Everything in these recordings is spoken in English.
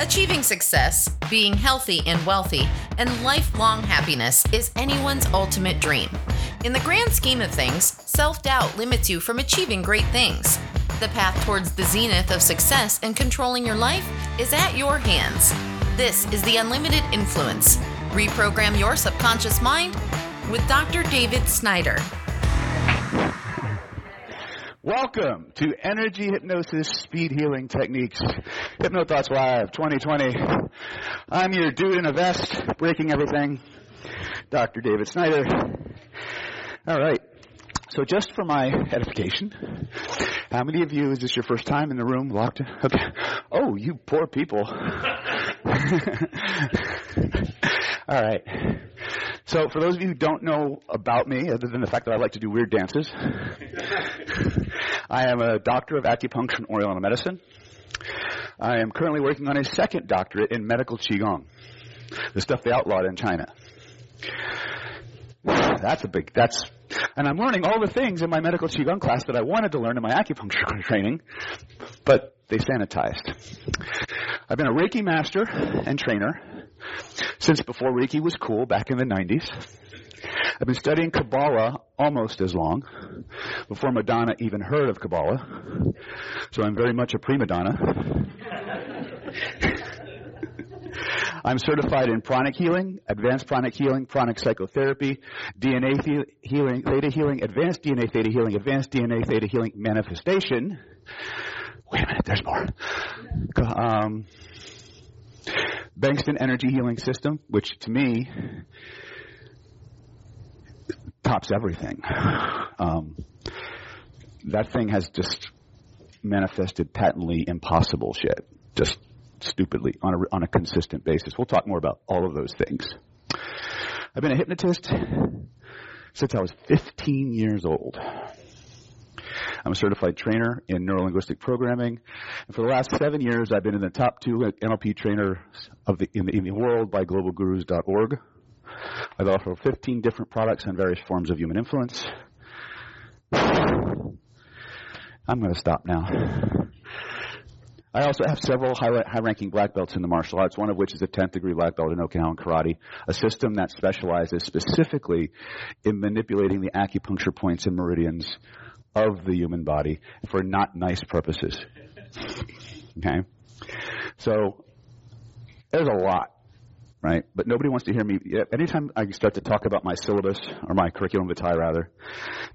Achieving success, being healthy and wealthy, and lifelong happiness is anyone's ultimate dream. In the grand scheme of things, self doubt limits you from achieving great things. The path towards the zenith of success and controlling your life is at your hands. This is the Unlimited Influence. Reprogram your subconscious mind with Dr. David Snyder. Welcome to Energy Hypnosis Speed Healing Techniques, Hypno Thoughts Live 2020. I'm your dude in a vest, breaking everything, Dr. David Snyder. All right. So just for my edification, how many of you is this your first time in the room locked in? Okay. Oh, you poor people. All right. So for those of you who don't know about me, other than the fact that I like to do weird dances, I am a doctor of acupuncture and Oriental medicine. I am currently working on a second doctorate in medical qigong, the stuff they outlawed in China. That's a big, that's, and I'm learning all the things in my medical qigong class that I wanted to learn in my acupuncture training, but they sanitized. I've been a Reiki master and trainer since before Reiki was cool back in the 90s. I've been studying Kabbalah almost as long, before Madonna even heard of Kabbalah. So I'm very much a prima donna. I'm certified in pranic healing, advanced pranic healing, pranic psychotherapy, DNA healing, theta healing, advanced DNA theta healing, advanced DNA theta healing manifestation. Wait a minute, there's more. Um, Bengston Energy Healing System, which to me tops everything. Um, that thing has just manifested patently impossible shit, just stupidly on a, on a consistent basis. We'll talk more about all of those things. I've been a hypnotist since I was 15 years old. I'm a certified trainer in neurolinguistic programming. And for the last seven years, I've been in the top two NLP trainers of the, in, the, in the world by globalgurus.org. I've offered 15 different products on various forms of human influence. I'm going to stop now. I also have several high-ranking black belts in the martial arts, one of which is a 10th degree black belt in Okinawan karate, a system that specializes specifically in manipulating the acupuncture points and meridians of the human body for not nice purposes. Okay? So, there's a lot right? But nobody wants to hear me. Anytime I start to talk about my syllabus, or my curriculum vitae rather,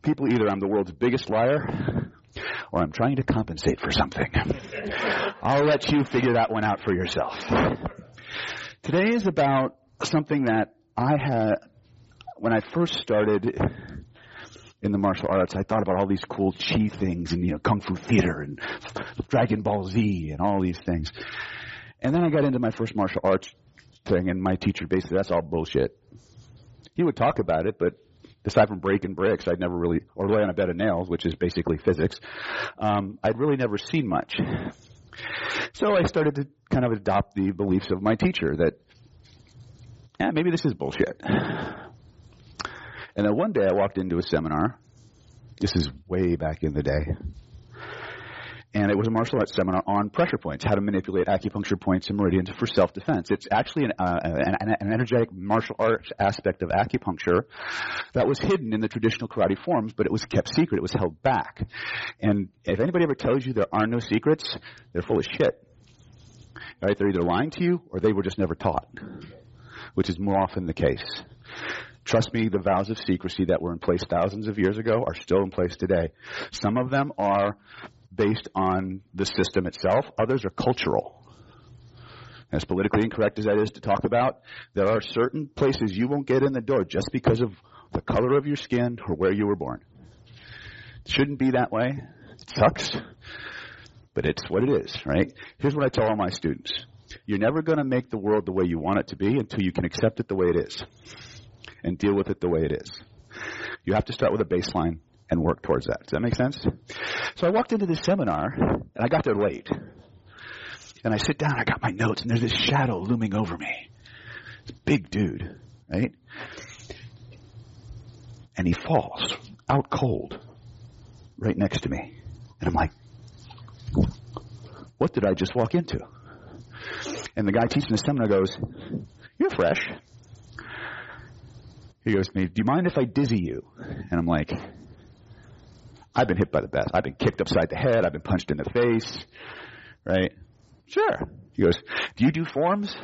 people either I'm the world's biggest liar, or I'm trying to compensate for something. I'll let you figure that one out for yourself. Today is about something that I had, when I first started in the martial arts, I thought about all these cool chi things and, you know, Kung Fu Theater and Dragon Ball Z and all these things. And then I got into my first martial arts thing, and my teacher basically, that's all bullshit. He would talk about it, but aside from breaking bricks, I'd never really, or lay on a bed of nails, which is basically physics, um, I'd really never seen much. So I started to kind of adopt the beliefs of my teacher that, yeah, maybe this is bullshit. And then one day I walked into a seminar. This is way back in the day and it was a martial arts seminar on pressure points, how to manipulate acupuncture points and meridians for self-defense. It's actually an, uh, an, an, energetic martial arts aspect of acupuncture that was hidden in the traditional karate forms, but it was kept secret. It was held back. And if anybody ever tells you there are no secrets, they're full of shit. Right? They're either lying to you or they were just never taught, which is more often the case. Trust me, the vows of secrecy that were in place thousands of years ago are still in place today. Some of them are based on the system itself. Others are cultural. As politically incorrect as that is to talk about, there are certain places you won't get in the door just because of the color of your skin or where you were born. It shouldn't be that way. It sucks. But it's what it is, right? Here's what I tell all my students. You're never going to make the world the way you want it to be until you can accept it the way it is and deal with it the way it is. You have to start with a baseline and work towards that. Does that make sense? So I walked into this seminar and I got there late. And I sit down, I got my notes, and there's this shadow looming over me. Big dude, right? And he falls out cold right next to me. And I'm like, what did I just walk into? And the guy teaching the seminar goes, You're fresh. He goes to me, Do you mind if I dizzy you? And I'm like, I've been hit by the best. I've been kicked upside the head. I've been punched in the face. Right? Sure. He goes, Do you do forms?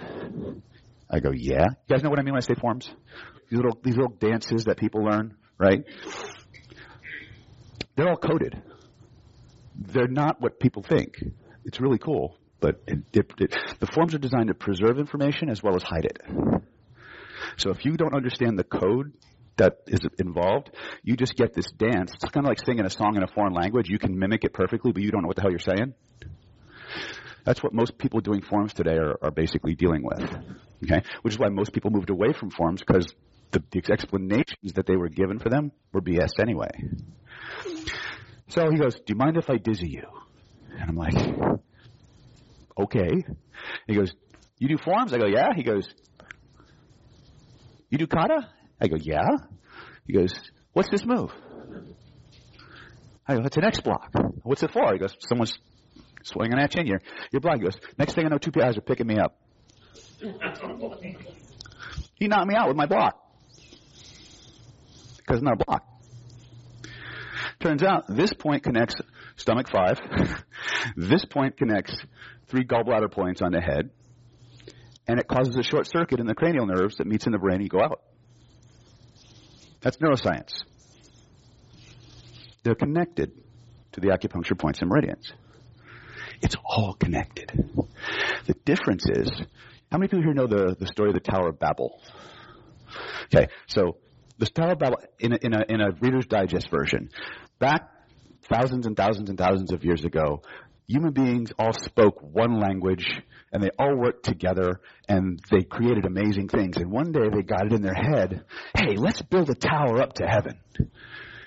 I go, Yeah. You guys know what I mean when I say forms? These little, these little dances that people learn, right? They're all coded. They're not what people think. It's really cool, but it, it, it, the forms are designed to preserve information as well as hide it. So if you don't understand the code that is involved, you just get this dance. It's kind of like singing a song in a foreign language. You can mimic it perfectly, but you don't know what the hell you're saying. That's what most people doing forms today are, are basically dealing with. Okay? Which is why most people moved away from forms because the, the explanations that they were given for them were BS anyway. So he goes, Do you mind if I dizzy you? And I'm like, Okay. He goes, You do forms? I go, Yeah. He goes, You do kata? I go, Yeah. He goes, What's this move? I go, It's an X block. What's it for? He goes, Someone's swinging at you and you're, you're blind. He goes, Next thing I know, two guys are picking me up. he knocked me out with my block. Because it's not a block. Turns out this point connects stomach five. this point connects three gallbladder points on the head. And it causes a short circuit in the cranial nerves that meets in the brain and you go out. That's neuroscience. They're connected to the acupuncture points and meridians. It's all connected. The difference is, how many people here know the, the story of the Tower of Babel? Okay, so the Tower of Babel, in a, in a, in a Reader's Digest version, back thousands and thousands and thousands of years ago, human beings all spoke one language and they all worked together and they created amazing things. And one day they got it in their head, hey, let's build a tower up to heaven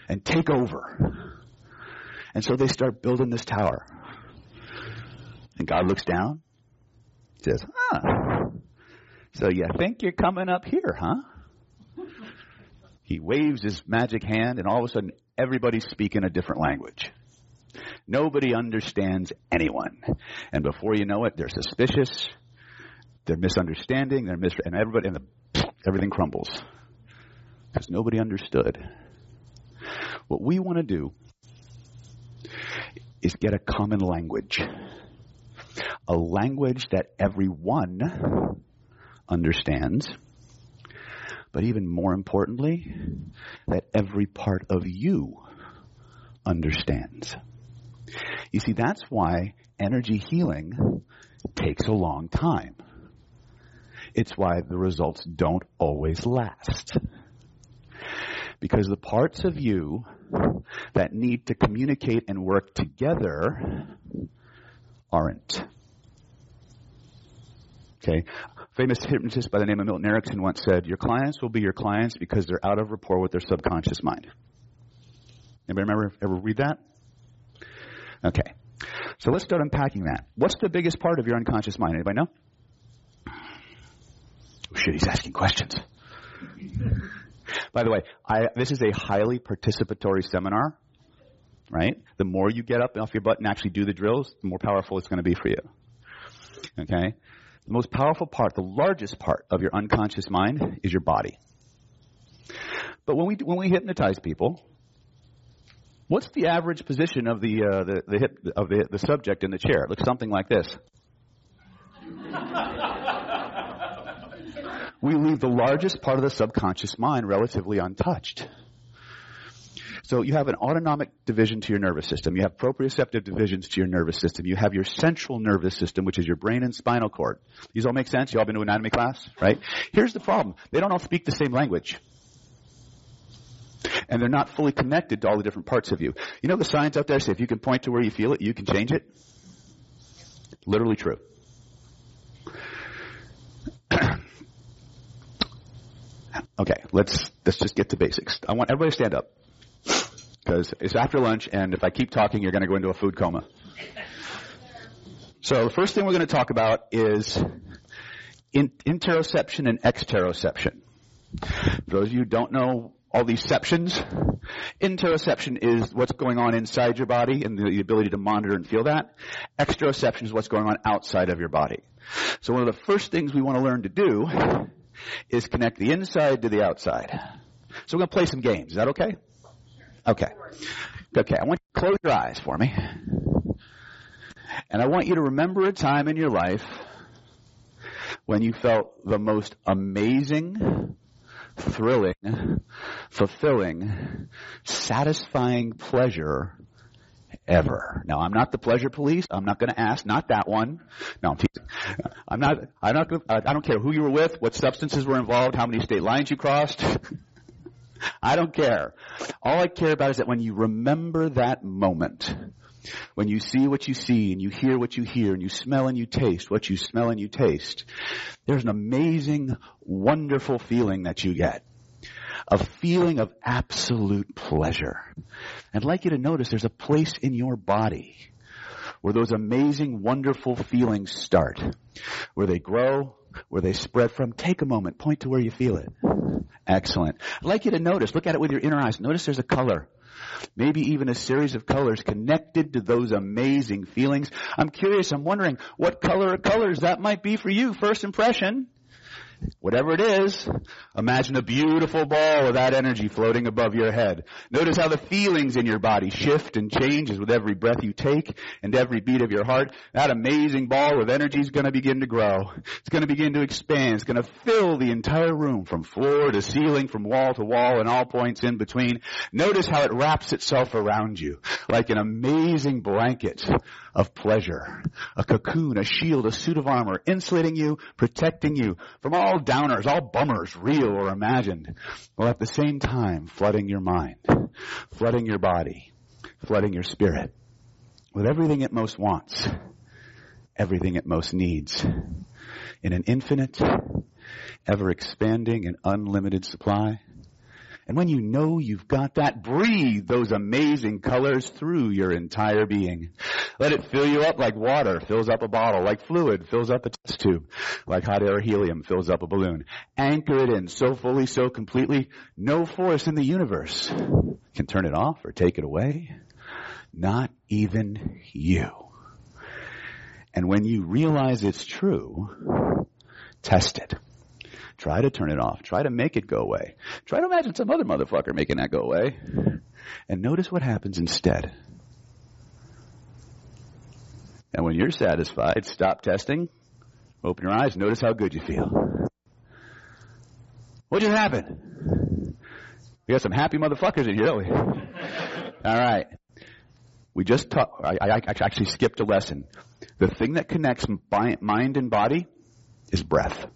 and take over. And so they start building this tower. And God looks down, says, huh. So you think you're coming up here, huh? He waves his magic hand and all of a sudden everybody's speaking a different language. Nobody understands anyone. And before you know it, they're suspicious, they're misunderstanding, they're mis- and everybody, and the, everything crumbles. Because nobody understood. What we want to do is get a common language. A language that everyone understands, but even more importantly, that every part of you understands. You see, that's why energy healing takes a long time. It's why the results don't always last. Because the parts of you that need to communicate and work together aren't. Okay? Famous hypnotist by the name of Milton Erickson once said, Your clients will be your clients because they're out of rapport with their subconscious mind. Anybody remember ever read that? Okay. So let's start unpacking that. What's the biggest part of your unconscious mind? Anybody know? Oh, shit, he's asking questions. By the way, I, this is a highly participatory seminar, right? The more you get up off your butt and actually do the drills, the more powerful it's going to be for you. Okay? The most powerful part, the largest part of your unconscious mind is your body. But when we, when we hypnotize people, what's the average position of the, uh, the, the hip, of the, the subject in the chair? It looks something like this. we leave the largest part of the subconscious mind relatively untouched. So you have an autonomic division to your nervous system. You have proprioceptive divisions to your nervous system. You have your central nervous system, which is your brain and spinal cord. These all make sense? You all been to anatomy class, right? Here's the problem. They don't all speak the same language. And they're not fully connected to all the different parts of you. You know the signs out there say if you can point to where you feel it, you can change it? Literally true. okay, let's let's just get to basics. I want everybody to stand up because it's after lunch, and if I keep talking, you're going to go into a food coma. So the first thing we're going to talk about is in, interoception and exteroception. For those of you who don't know all these septions. Interoception is what's going on inside your body and the ability to monitor and feel that. Exteroception is what's going on outside of your body. So one of the first things we want to learn to do is connect the inside to the outside. So we're going to play some games. Is that okay? Okay. Okay, I want you to close your eyes for me. And I want you to remember a time in your life when you felt the most amazing, thrilling, fulfilling, satisfying pleasure ever. Now, I'm not the pleasure police. I'm not going to ask. Not that one. No, I'm teasing. I'm not. I'm not. I don't care who you were with, what substances were involved, how many state lines you crossed. I don't care. All I care about is that when you remember that moment, when you see what you see and you hear what you hear and you smell and you taste what you smell and you taste, there's an amazing, wonderful feeling that you get. A feeling of absolute pleasure. I'd like you to notice there's a place in your body where those amazing, wonderful feelings start. Where they grow, where they spread from. Take a moment, point to where you feel it. Excellent. I'd like you to notice, look at it with your inner eyes. Notice there's a color maybe even a series of colors connected to those amazing feelings. I'm curious, I'm wondering what color of colors that might be for you, first impression. Whatever it is, imagine a beautiful ball of that energy floating above your head. Notice how the feelings in your body shift and changes with every breath you take and every beat of your heart. That amazing ball of energy is going to begin to grow. It's going to begin to expand. It's going to fill the entire room from floor to ceiling, from wall to wall and all points in between. Notice how it wraps itself around you like an amazing blanket of pleasure. A cocoon, a shield, a suit of armor, insulating you, protecting you from all downers, all bummers, real or imagined, while at the same time flooding your mind, flooding your body, flooding your spirit with everything it most wants, everything it most needs in an infinite, ever expanding and unlimited supply and when you know you've got that, breathe those amazing colors through your entire being. Let it fill you up like water fills up a bottle, like fluid fills up a test tube, like hot air helium fills up a balloon. Anchor it in so fully, so completely, no force in the universe can turn it off or take it away. Not even you. And when you realize it's true, test it. Try to turn it off. Try to make it go away. Try to imagine some other motherfucker making that go away. And notice what happens instead. And when you're satisfied, stop testing, open your eyes, notice how good you feel. What just happened? We got some happy motherfuckers in here, don't we? All right. We just talked, I, I actually skipped a lesson. The thing that connects mind and body is breath.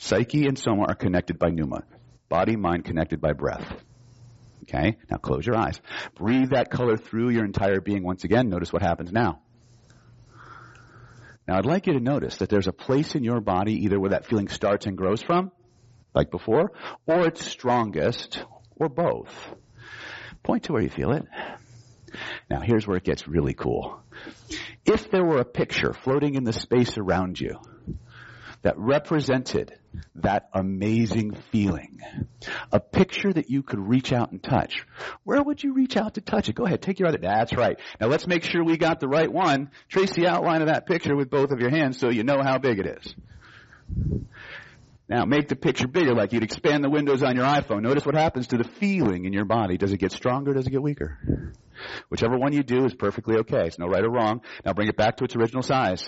Psyche and soma are connected by pneuma. Body, mind connected by breath. Okay? Now close your eyes. Breathe that color through your entire being once again. Notice what happens now. Now I'd like you to notice that there's a place in your body either where that feeling starts and grows from, like before, or it's strongest, or both. Point to where you feel it. Now here's where it gets really cool. If there were a picture floating in the space around you, that represented that amazing feeling. A picture that you could reach out and touch. Where would you reach out to touch it? Go ahead, take your other, that's right. Now let's make sure we got the right one. Trace the outline of that picture with both of your hands so you know how big it is. Now make the picture bigger like you'd expand the windows on your iPhone. Notice what happens to the feeling in your body. Does it get stronger? Does it get weaker? Whichever one you do is perfectly okay. It's no right or wrong. Now bring it back to its original size.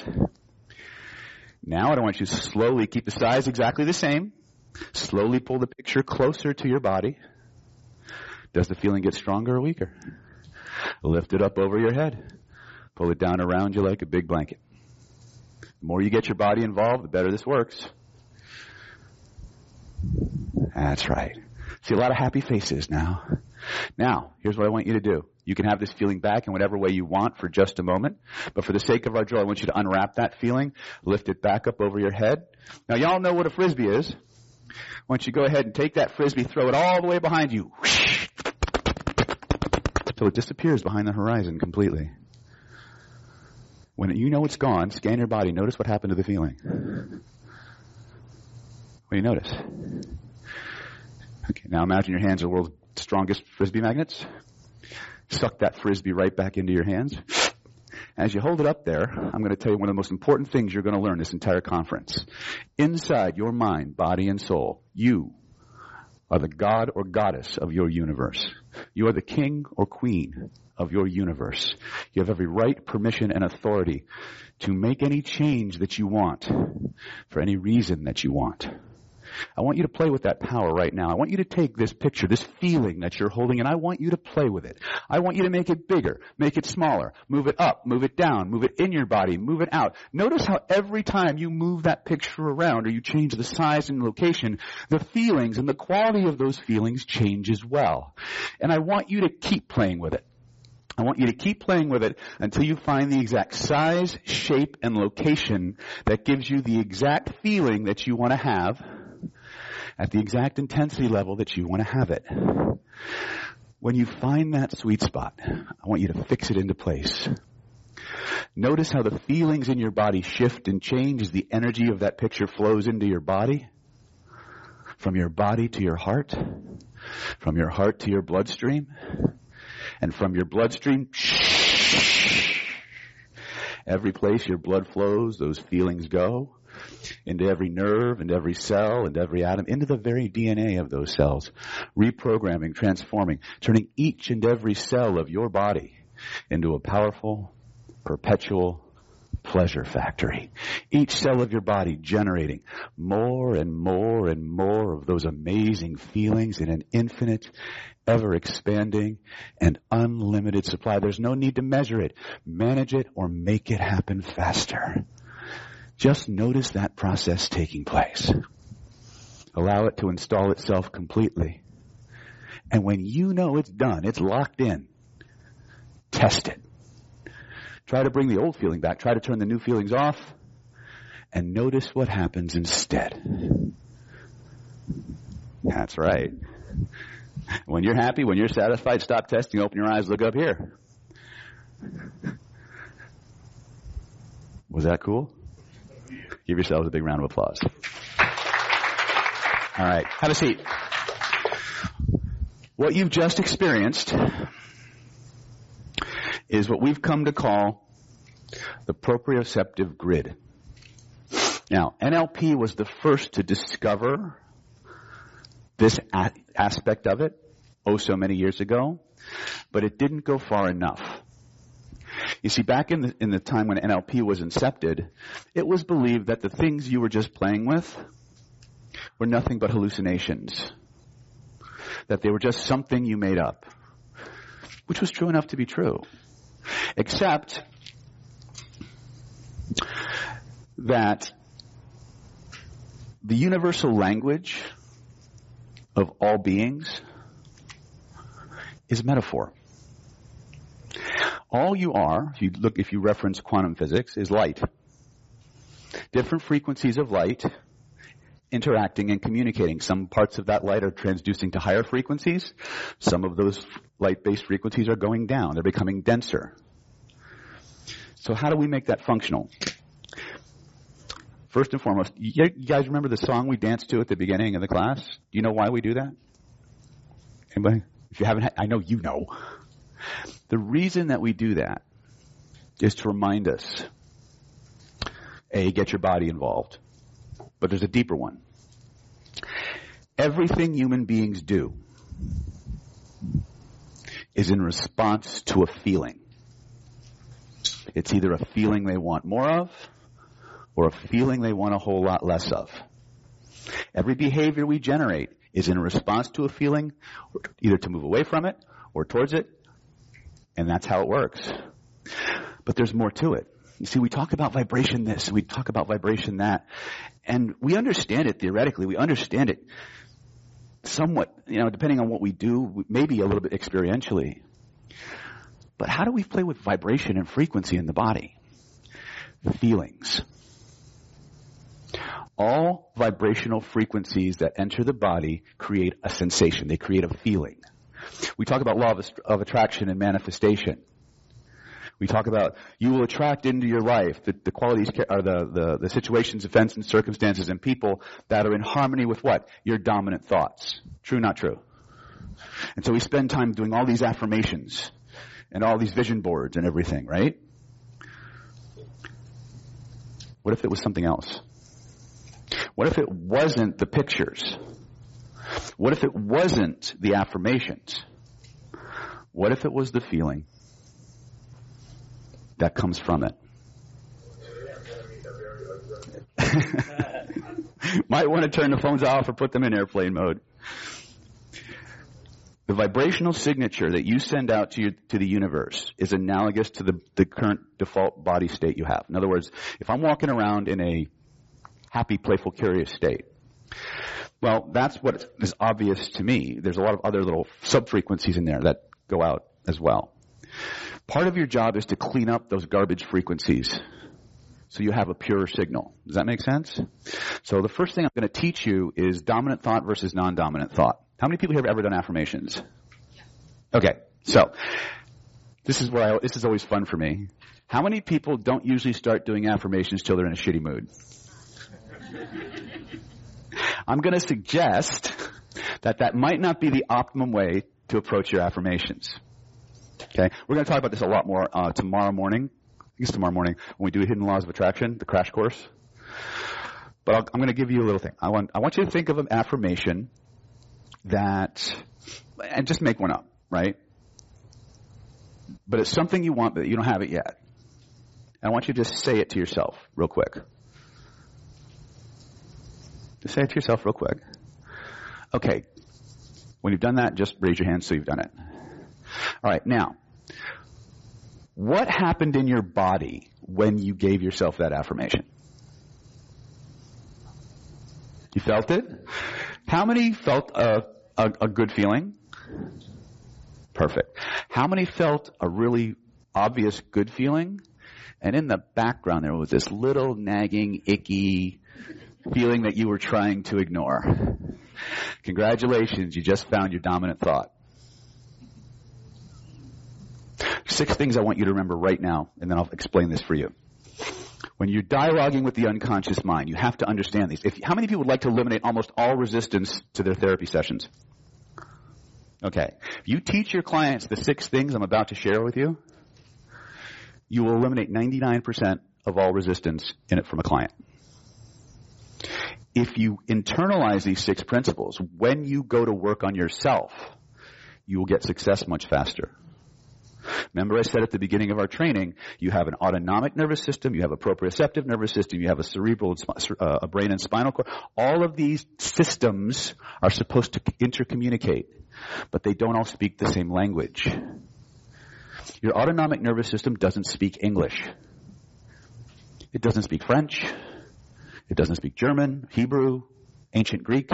Now I don't want you to slowly keep the size exactly the same. Slowly pull the picture closer to your body. Does the feeling get stronger or weaker? Lift it up over your head. Pull it down around you like a big blanket. The more you get your body involved, the better this works. That's right. See a lot of happy faces now. Now, here's what I want you to do. You can have this feeling back in whatever way you want for just a moment. But for the sake of our drill, I want you to unwrap that feeling, lift it back up over your head. Now y'all know what a frisbee is. Why don't you go ahead and take that frisbee, throw it all the way behind you. Until it disappears behind the horizon completely. When you know it's gone, scan your body. Notice what happened to the feeling. What do you notice? Okay, now imagine your hands are the world's strongest frisbee magnets. Suck that frisbee right back into your hands. As you hold it up there, I'm going to tell you one of the most important things you're going to learn this entire conference. Inside your mind, body, and soul, you are the God or goddess of your universe. You are the king or queen of your universe. You have every right, permission, and authority to make any change that you want for any reason that you want. I want you to play with that power right now. I want you to take this picture, this feeling that you're holding, and I want you to play with it. I want you to make it bigger, make it smaller, move it up, move it down, move it in your body, move it out. Notice how every time you move that picture around or you change the size and location, the feelings and the quality of those feelings change as well. And I want you to keep playing with it. I want you to keep playing with it until you find the exact size, shape, and location that gives you the exact feeling that you want to have at the exact intensity level that you want to have it. When you find that sweet spot, I want you to fix it into place. Notice how the feelings in your body shift and change as the energy of that picture flows into your body. From your body to your heart. From your heart to your bloodstream. And from your bloodstream, every place your blood flows, those feelings go into every nerve and every cell and every atom, into the very DNA of those cells, reprogramming, transforming, turning each and every cell of your body into a powerful, perpetual pleasure factory. Each cell of your body generating more and more and more of those amazing feelings in an infinite, ever expanding, and unlimited supply. There's no need to measure it, manage it, or make it happen faster. Just notice that process taking place. Allow it to install itself completely. And when you know it's done, it's locked in, test it. Try to bring the old feeling back. Try to turn the new feelings off and notice what happens instead. That's right. When you're happy, when you're satisfied, stop testing, open your eyes, look up here. Was that cool? Give yourselves a big round of applause. All right, have a seat. What you've just experienced is what we've come to call the proprioceptive grid. Now, NLP was the first to discover this a- aspect of it oh so many years ago, but it didn't go far enough. You see, back in the, in the time when NLP was incepted, it was believed that the things you were just playing with were nothing but hallucinations. That they were just something you made up. Which was true enough to be true. Except that the universal language of all beings is metaphor. All you are, if you look, if you reference quantum physics, is light. Different frequencies of light interacting and communicating. Some parts of that light are transducing to higher frequencies. Some of those light-based frequencies are going down. They're becoming denser. So how do we make that functional? First and foremost, you guys remember the song we danced to at the beginning of the class? Do you know why we do that? Anybody? If you haven't, I know you know. The reason that we do that is to remind us, A, get your body involved. But there's a deeper one. Everything human beings do is in response to a feeling. It's either a feeling they want more of or a feeling they want a whole lot less of. Every behavior we generate is in response to a feeling, either to move away from it or towards it and that's how it works. But there's more to it. You see, we talk about vibration this, and we talk about vibration that, and we understand it theoretically. We understand it somewhat, you know, depending on what we do, maybe a little bit experientially. But how do we play with vibration and frequency in the body? Feelings. All vibrational frequencies that enter the body create a sensation. They create a feeling. We talk about law of, of attraction and manifestation. We talk about you will attract into your life the, the qualities or the, the, the situations, events, and circumstances and people that are in harmony with what? Your dominant thoughts. True, not true. And so we spend time doing all these affirmations and all these vision boards and everything, right? What if it was something else? What if it wasn't the pictures? What if it wasn't the affirmations? What if it was the feeling that comes from it? Might want to turn the phones off or put them in airplane mode. The vibrational signature that you send out to, your, to the universe is analogous to the, the current default body state you have. In other words, if I'm walking around in a happy, playful, curious state, well, that's what is obvious to me. There's a lot of other little sub-frequencies in there that go out as well. Part of your job is to clean up those garbage frequencies so you have a pure signal. Does that make sense? So the first thing I'm going to teach you is dominant thought versus non-dominant thought. How many people here have ever done affirmations? Okay, so this is where I, this is always fun for me. How many people don't usually start doing affirmations till they're in a shitty mood? I'm going to suggest that that might not be the optimum way to approach your affirmations. Okay, we're going to talk about this a lot more uh, tomorrow morning. I think it's tomorrow morning when we do Hidden Laws of Attraction, the crash course. But i am going to give you a little thing. I want I want you to think of an affirmation that, and just make one up, right? But it's something you want, but you don't have it yet. I want you to just say it to yourself real quick. Just say it to yourself real quick. Okay. When you've done that, just raise your hand so you've done it. Alright, now, what happened in your body when you gave yourself that affirmation? You felt it? How many felt a, a, a good feeling? Perfect. How many felt a really obvious good feeling? And in the background there was this little nagging, icky feeling that you were trying to ignore. Congratulations, you just found your dominant thought. Six things I want you to remember right now, and then I'll explain this for you. When you're dialoguing with the unconscious mind, you have to understand these. If, how many people would like to eliminate almost all resistance to their therapy sessions? Okay. If you teach your clients the six things I'm about to share with you, you will eliminate 99% of all resistance in it from a client. If you internalize these six principles, when you go to work on yourself, you will get success much faster. Remember I said at the beginning of our training, you have an autonomic nervous system, you have a proprioceptive nervous system, you have a cerebral, uh, a brain and spinal cord. All of these systems are supposed to intercommunicate, but they don't all speak the same language. Your autonomic nervous system doesn't speak English. It doesn't speak French. It doesn't speak German, Hebrew, ancient Greek.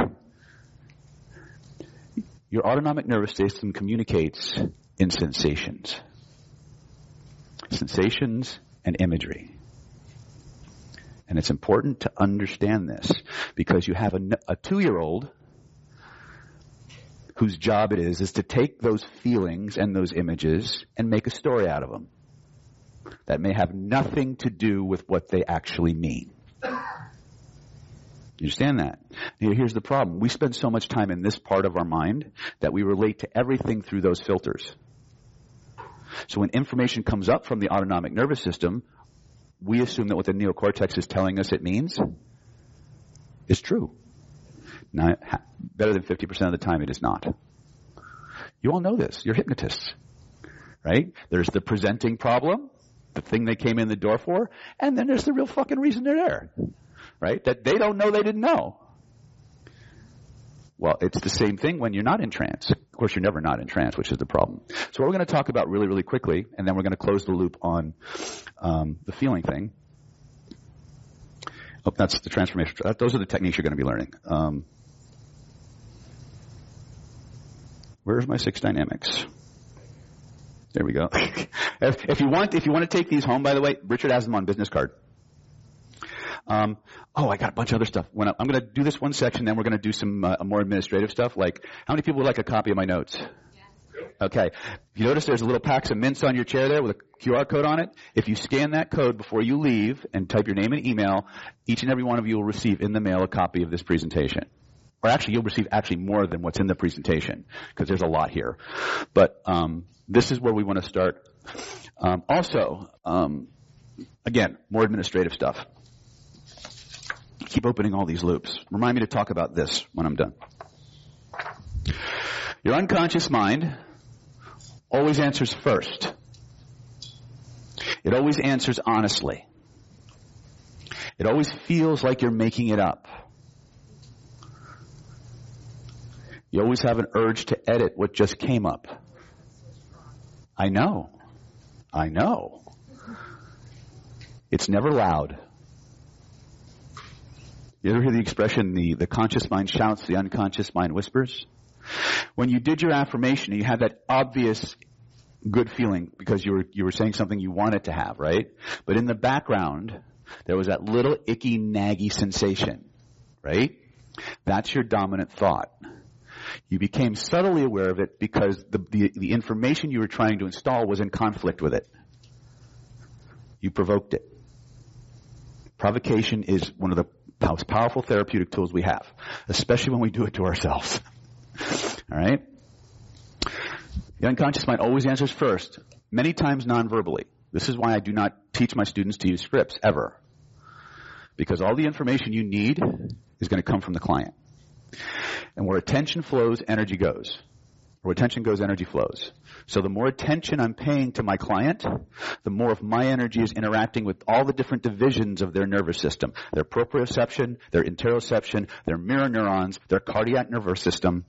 Your autonomic nervous system communicates in sensations. Sensations and imagery. And it's important to understand this because you have a, a two-year-old whose job it is is to take those feelings and those images and make a story out of them that may have nothing to do with what they actually mean. You understand that? Here's the problem. We spend so much time in this part of our mind that we relate to everything through those filters. So when information comes up from the autonomic nervous system, we assume that what the neocortex is telling us it means is true. Better than 50% of the time it is not. You all know this. You're hypnotists. Right? There's the presenting problem, the thing they came in the door for, and then there's the real fucking reason they're there. Right? That they don't know they didn't know. Well, it's the same thing when you're not in trance. Of course, you're never not in trance, which is the problem. So what we're going to talk about really, really quickly, and then we're going to close the loop on um, the feeling thing. Oh, that's the transformation. Those are the techniques you're going to be learning. Um, where's my six dynamics? There we go. if, if, you want, if you want to take these home, by the way, Richard has them on business card. Um, oh, I got a bunch of other stuff. When I, am going to do this one section, then we're going to do some uh, more administrative stuff. Like, how many people would like a copy of my notes? Okay. You notice there's a little packs of mints on your chair there with a QR code on it. If you scan that code before you leave and type your name and email, each and every one of you will receive in the mail a copy of this presentation. Or actually, you'll receive actually more than what's in the presentation because there's a lot here. But um, this is where we want to start. Um, also, um, again, more administrative stuff. Keep opening all these loops. Remind me to talk about this when I'm done. Your unconscious mind always answers first. It always answers honestly. It always feels like you're making it up. You always have an urge to edit what just came up. I know. I know. It's never loud. You ever hear the expression, the, the conscious mind shouts, the unconscious mind whispers? When you did your affirmation, you had that obvious good feeling because you were, you were saying something you wanted to have, right? But in the background, there was that little icky, naggy sensation, right? That's your dominant thought. You became subtly aware of it because the, the, the information you were trying to install was in conflict with it. You provoked it. Provocation is one of the most powerful therapeutic tools we have, especially when we do it to ourselves. All right? The unconscious mind always answers first, many times non-verbally. This is why I do not teach my students to use scripts ever. Because all the information you need is going to come from the client. And where attention flows, energy goes. Where attention goes, energy flows. So the more attention I'm paying to my client, the more of my energy is interacting with all the different divisions of their nervous system. Their proprioception, their interoception, their mirror neurons, their cardiac nervous system.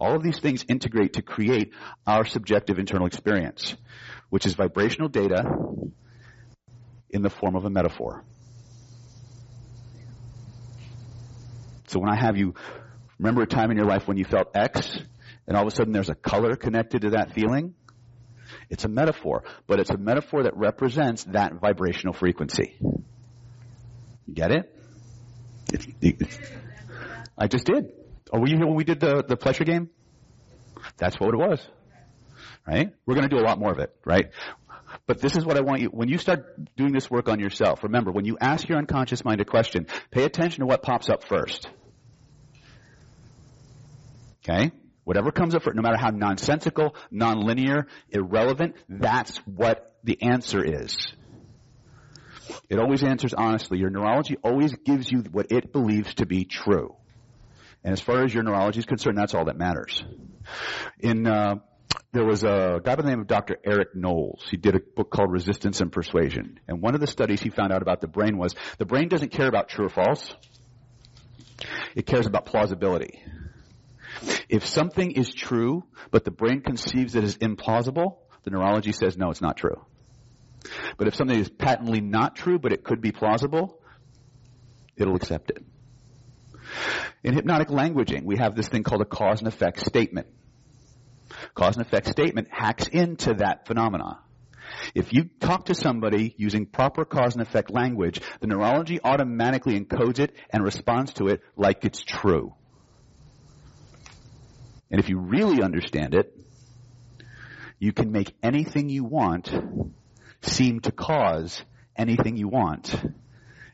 All of these things integrate to create our subjective internal experience, which is vibrational data in the form of a metaphor. So when I have you remember a time in your life when you felt X and all of a sudden there's a color connected to that feeling? It's a metaphor, but it's a metaphor that represents that vibrational frequency. You get it? It's, it's, I just did. Oh, were you here when we did the, the pleasure game? That's what it was. Right? We're going to do a lot more of it, right? But this is what I want you, when you start doing this work on yourself, remember, when you ask your unconscious mind a question, pay attention to what pops up first. Okay? Whatever comes up for it, no matter how nonsensical, nonlinear, irrelevant, that's what the answer is. It always answers honestly. Your neurology always gives you what it believes to be true. And as far as your neurology is concerned, that's all that matters. In uh, there was a guy by the name of Dr. Eric Knowles. He did a book called Resistance and Persuasion. And one of the studies he found out about the brain was the brain doesn't care about true or false. It cares about plausibility. If something is true, but the brain conceives it as implausible, the neurology says no, it's not true. But if something is patently not true, but it could be plausible, it'll accept it. In hypnotic languaging, we have this thing called a cause and effect statement. Cause and effect statement hacks into that phenomena. If you talk to somebody using proper cause and effect language, the neurology automatically encodes it and responds to it like it's true. And if you really understand it, you can make anything you want seem to cause anything you want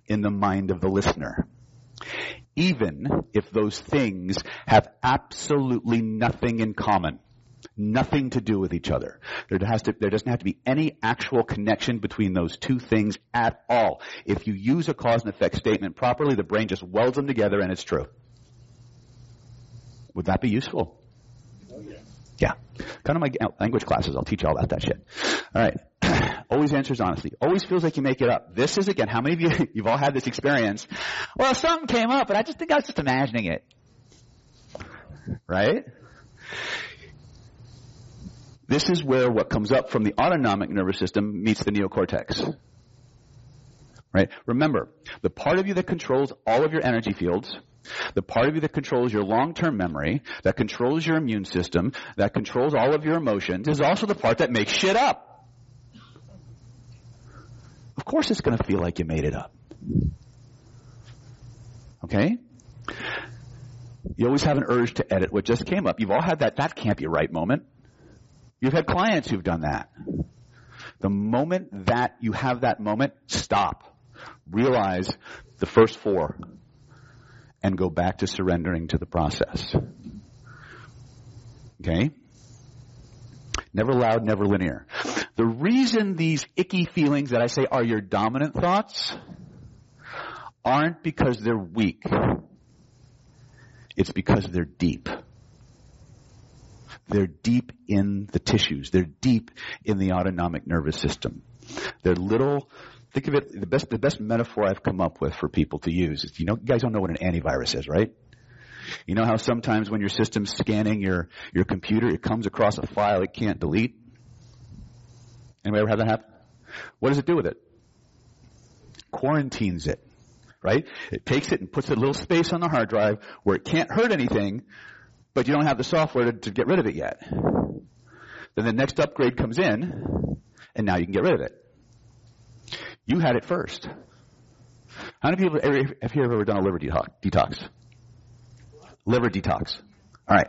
in the mind of the listener. Even if those things have absolutely nothing in common. Nothing to do with each other. There has to, there doesn't have to be any actual connection between those two things at all. If you use a cause and effect statement properly, the brain just welds them together and it's true. Would that be useful? Yeah. Come to my language classes. I'll teach you all about that shit. All right. Always answers honestly. Always feels like you make it up. This is again, how many of you, you've all had this experience? Well, something came up, but I just think I was just imagining it. Right? This is where what comes up from the autonomic nervous system meets the neocortex. Right? Remember, the part of you that controls all of your energy fields the part of you that controls your long-term memory, that controls your immune system, that controls all of your emotions, is also the part that makes shit up. Of course it's going to feel like you made it up. Okay? You always have an urge to edit what just came up. You've all had that, that can't be right moment. You've had clients who've done that. The moment that you have that moment, stop. Realize the first four and go back to surrendering to the process. Okay? Never loud, never linear. The reason these icky feelings that I say are your dominant thoughts aren't because they're weak. It's because they're deep. They're deep in the tissues. They're deep in the autonomic nervous system. They're little, think of it, the best, the best metaphor I've come up with for people to use is, you know, you guys don't know what an antivirus is, right? You know how sometimes when your system's scanning your, your computer, it comes across a file it can't delete? Anybody ever have that happen? What does it do with it? Quarantines it, right? It takes it and puts a little space on the hard drive where it can't hurt anything, but you don't have the software to, to get rid of it yet. Then the next upgrade comes in, and now you can get rid of it. You had it first. How many people have you ever done a liver detox? Liver detox. All right.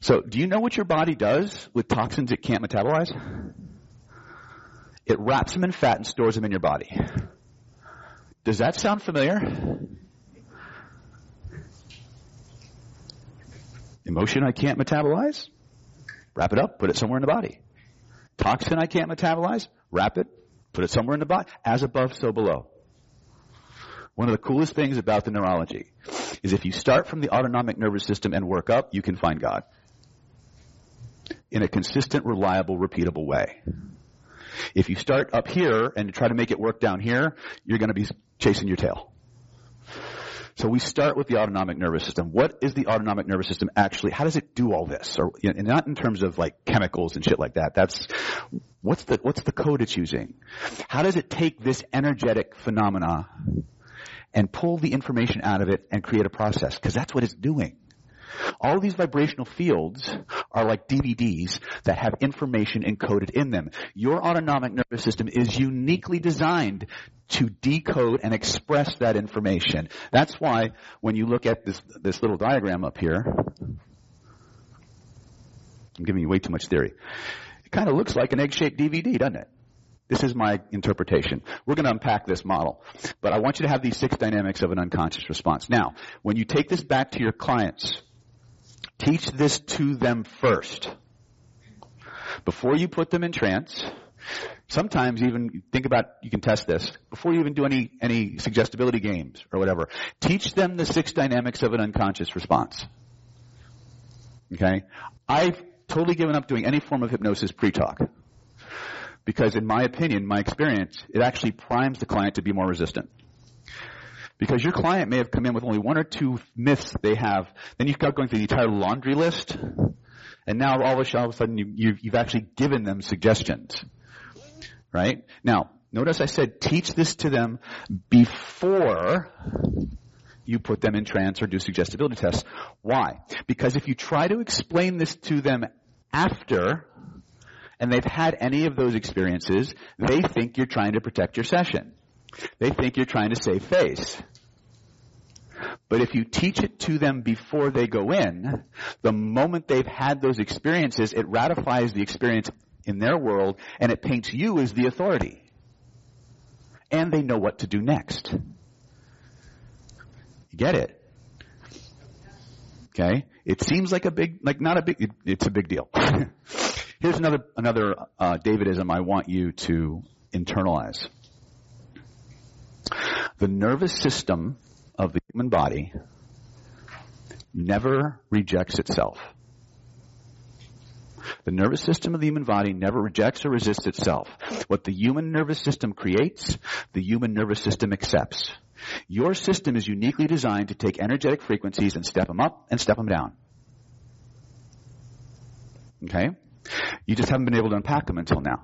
So, do you know what your body does with toxins it can't metabolize? It wraps them in fat and stores them in your body. Does that sound familiar? Emotion I can't metabolize? Wrap it up, put it somewhere in the body. Toxin I can't metabolize? Wrap it, put it somewhere in the body. As above, so below. One of the coolest things about the neurology is if you start from the autonomic nervous system and work up, you can find God. In a consistent, reliable, repeatable way. If you start up here and try to make it work down here, you're going to be chasing your tail. So we start with the autonomic nervous system. What is the autonomic nervous system actually? How does it do all this? Or you know, not in terms of like chemicals and shit like that. That's what's the what's the code it's using? How does it take this energetic phenomena and pull the information out of it and create a process? Because that's what it's doing. All these vibrational fields are like DVDs that have information encoded in them. Your autonomic nervous system is uniquely designed to decode and express that information. That's why when you look at this, this little diagram up here, I'm giving you way too much theory. It kind of looks like an egg-shaped DVD, doesn't it? This is my interpretation. We're going to unpack this model. But I want you to have these six dynamics of an unconscious response. Now, when you take this back to your clients, teach this to them first. Before you put them in trance, sometimes even think about, you can test this, before you even do any, any suggestibility games or whatever, teach them the six dynamics of an unconscious response. Okay? I've totally given up doing any form of hypnosis pre-talk. Because in my opinion, my experience, it actually primes the client to be more resistant. Because your client may have come in with only one or two myths they have, then you've got going through the entire laundry list, and now all of a sudden you, you've actually given them suggestions. Right? Now, notice I said teach this to them before you put them in trance or do suggestibility tests. Why? Because if you try to explain this to them after, and they've had any of those experiences, they think you're trying to protect your session. They think you're trying to save face. But if you teach it to them before they go in, the moment they've had those experiences, it ratifies the experience in their world and it paints you as the authority. And they know what to do next. You get it? Okay? It seems like a big, like not a big, it, it's a big deal. Here's another, another, uh, Davidism I want you to internalize. The nervous system of the human body never rejects itself. The nervous system of the human body never rejects or resists itself. What the human nervous system creates, the human nervous system accepts. Your system is uniquely designed to take energetic frequencies and step them up and step them down. Okay? You just haven't been able to unpack them until now.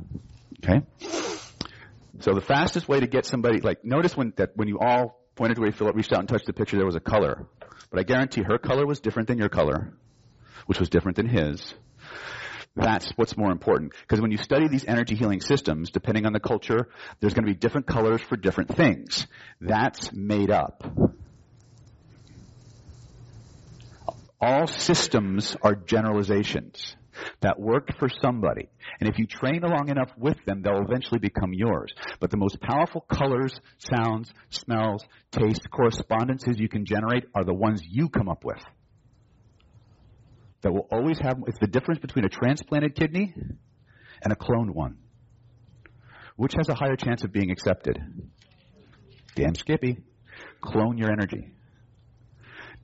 Okay? So the fastest way to get somebody, like, notice when that when you all pointed to where Philip reached out and touched the picture, there was a color. But I guarantee her color was different than your color, which was different than his. That's what's more important. Because when you study these energy healing systems, depending on the culture, there's going to be different colors for different things. That's made up. All systems are generalizations. That worked for somebody. And if you train long enough with them, they'll eventually become yours. But the most powerful colors, sounds, smells, tastes, correspondences you can generate are the ones you come up with. That will always have, it's the difference between a transplanted kidney and a cloned one. Which has a higher chance of being accepted? Damn Skippy. Clone your energy.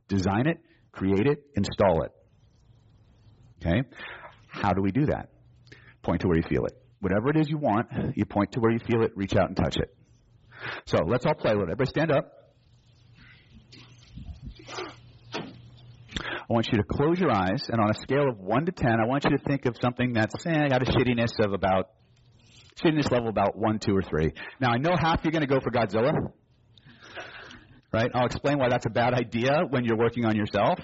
Design it, create it, install it. Okay? How do we do that? Point to where you feel it. Whatever it is you want, you point to where you feel it, reach out and touch it. So let's all play with it. Everybody stand up. I want you to close your eyes, and on a scale of 1 to 10, I want you to think of something that's eh, got a shittiness of about, shittiness level about 1, 2, or 3. Now, I know half you're going to go for Godzilla. Right? I'll explain why that's a bad idea when you're working on yourself.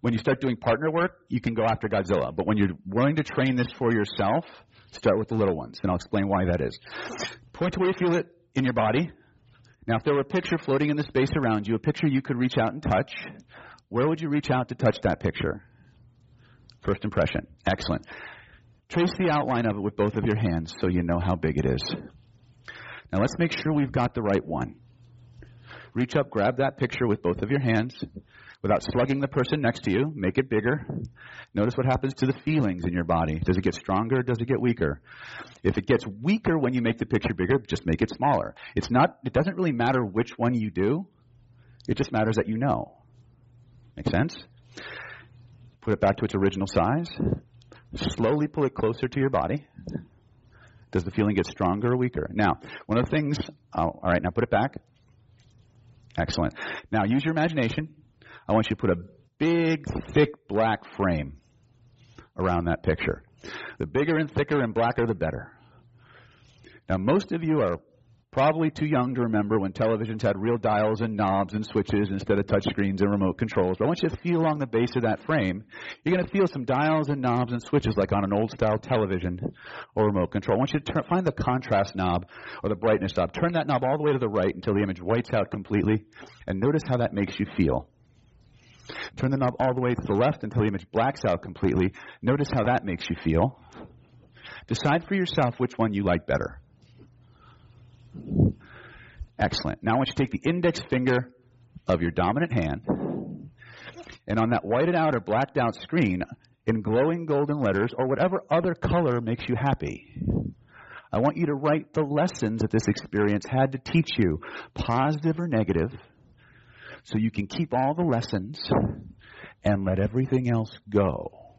When you start doing partner work, you can go after Godzilla. But when you're willing to train this for yourself, start with the little ones. And I'll explain why that is. Point to where you feel it in your body. Now, if there were a picture floating in the space around you, a picture you could reach out and touch, where would you reach out to touch that picture? First impression. Excellent. Trace the outline of it with both of your hands so you know how big it is. Now let's make sure we've got the right one. Reach up, grab that picture with both of your hands without slugging the person next to you. Make it bigger. Notice what happens to the feelings in your body. Does it get stronger? Does it get weaker? If it gets weaker when you make the picture bigger, just make it smaller. It's not, it doesn't really matter which one you do. It just matters that you know. Make sense? Put it back to its original size. Slowly pull it closer to your body. Does the feeling get stronger or weaker? Now, one of the things, oh, all right, now put it back. Excellent. Now use your imagination. I want you to put a big, thick black frame around that picture. The bigger and thicker and blacker, the better. Now, most of you are probably too young to remember when televisions had real dials and knobs and switches instead of touch screens and remote controls. But I want you to feel along the base of that frame. You're going to feel some dials and knobs and switches like on an old style television or remote control. I want you to turn, find the contrast knob or the brightness knob. Turn that knob all the way to the right until the image whites out completely and notice how that makes you feel. Turn the knob all the way to the left until the image blacks out completely. Notice how that makes you feel. Decide for yourself which one you like better. Excellent. Now I want you to take the index finger of your dominant hand, and on that whited out or blacked out screen, in glowing golden letters or whatever other color makes you happy, I want you to write the lessons that this experience had to teach you, positive or negative, so you can keep all the lessons and let everything else go.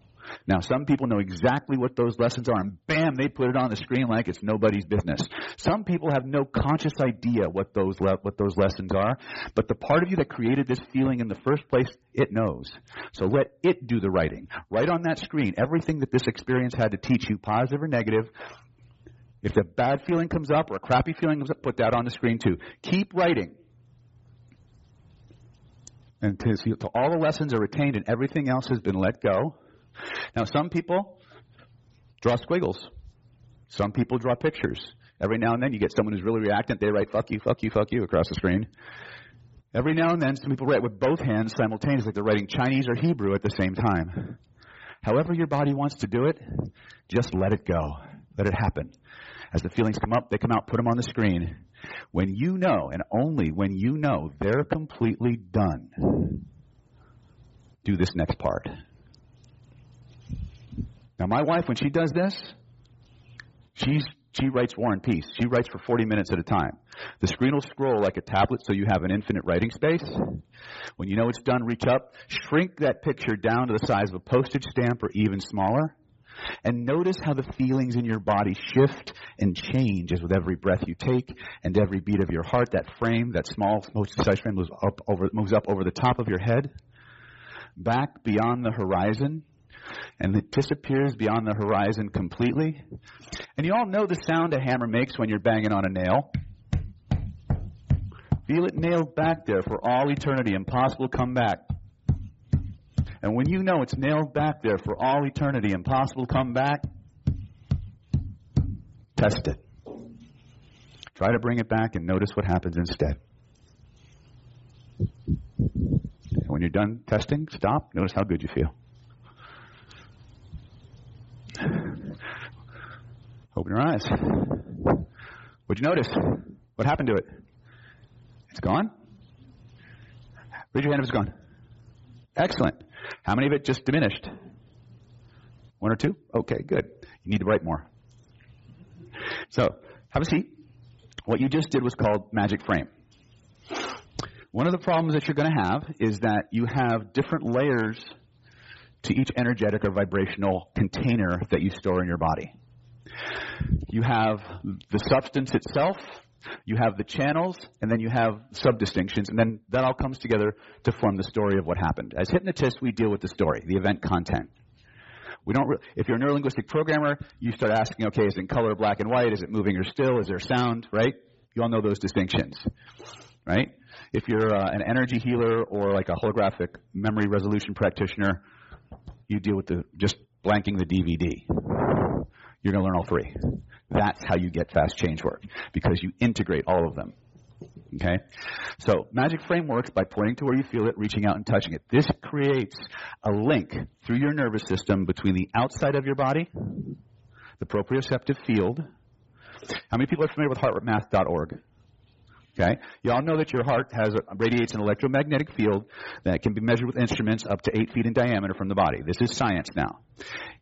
Now, some people know exactly what those lessons are, and bam, they put it on the screen like it's nobody's business. Some people have no conscious idea what those le- what those lessons are, but the part of you that created this feeling in the first place, it knows. So let it do the writing. Write on that screen everything that this experience had to teach you, positive or negative. If a bad feeling comes up or a crappy feeling comes up, put that on the screen too. Keep writing until all the lessons are retained and everything else has been let go. Now, some people draw squiggles. Some people draw pictures. Every now and then you get someone who's really reactant. They write "fuck you, fuck you, fuck you" across the screen. Every now and then, some people write with both hands simultaneously, like they're writing Chinese or Hebrew at the same time. However, your body wants to do it, just let it go. Let it happen. As the feelings come up, they come out, put them on the screen. When you know, and only when you know they're completely done, do this next part. Now, my wife, when she does this, she's she writes War and Peace. She writes for 40 minutes at a time. The screen will scroll like a tablet so you have an infinite writing space. When you know it's done, reach up, shrink that picture down to the size of a postage stamp or even smaller, and notice how the feelings in your body shift and change as with every breath you take and every beat of your heart. That frame, that small size frame moves up over, moves up over the top of your head, back beyond the horizon, and it disappears beyond the horizon completely. And you all know the sound a hammer makes when you're banging on a nail. Feel it nailed back there for all eternity, impossible to come back. And when you know it's nailed back there for all eternity, impossible to come back, test it. Try to bring it back and notice what happens instead. And when you're done testing, stop. Notice how good you feel. Open your eyes. What'd you notice? What happened to it? It's gone? Raise your hand if it's gone. Excellent. How many of it just diminished? One or two? Okay, good. You need to write more. So, have a seat. What you just did was called magic frame. One of the problems that you're going to have is that you have different layers to each energetic or vibrational container that you store in your body. You have the substance itself, you have the channels, and then you have subdistinctions, and then that all comes together to form the story of what happened. As hypnotists, we deal with the story, the event content. We don't. Re- if you're a neurolinguistic programmer, you start asking, okay, is it in color, black and white? Is it moving or still? Is there sound? Right? You all know those distinctions, right? If you're uh, an energy healer or like a holographic memory resolution practitioner, you deal with the just blanking the DVD. You're going to learn all three. That's how you get fast change work because you integrate all of them. Okay? So, magic frameworks by pointing to where you feel it, reaching out and touching it. This creates a link through your nervous system between the outside of your body, the proprioceptive field. How many people are familiar with heartmath.org? Okay? You all know that your heart has a, radiates an electromagnetic field that can be measured with instruments up to eight feet in diameter from the body. This is science now.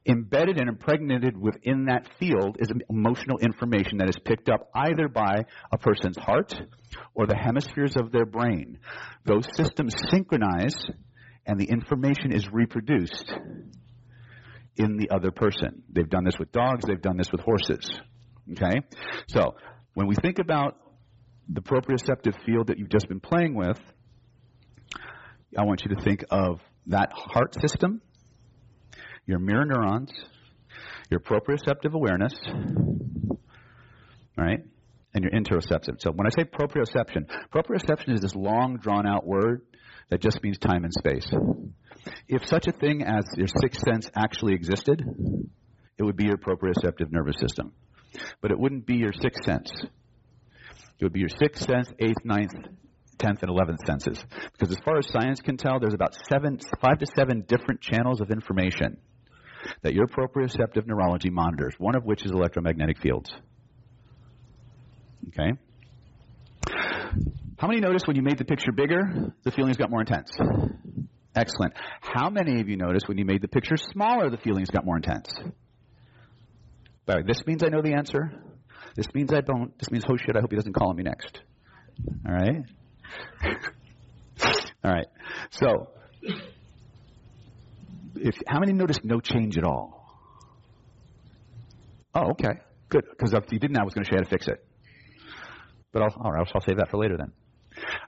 Embedded and impregnated within that field is emotional information that is picked up either by a person's heart or the hemispheres of their brain. Those systems synchronize and the information is reproduced in the other person. They've done this with dogs, they've done this with horses. Okay? So, when we think about the proprioceptive field that you've just been playing with, I want you to think of that heart system, your mirror neurons, your proprioceptive awareness, right, and your interoceptive. So when I say proprioception, proprioception is this long, drawn out word that just means time and space. If such a thing as your sixth sense actually existed, it would be your proprioceptive nervous system. But it wouldn't be your sixth sense. It would be your sixth sense, eighth, ninth, tenth, and eleventh senses. Because as far as science can tell, there's about seven, five to seven different channels of information that your proprioceptive neurology monitors, one of which is electromagnetic fields. Okay? How many noticed when you made the picture bigger, the feelings got more intense? Excellent. How many of you noticed when you made the picture smaller, the feelings got more intense? By the way, this means I know the answer. This means I don't. This means, oh shit, I hope he doesn't call on me next. All right? all right. So, if, how many noticed no change at all? Oh, okay. Good. Because if you didn't, I was going to show you how to fix it. But I'll, all right, I'll save that for later then.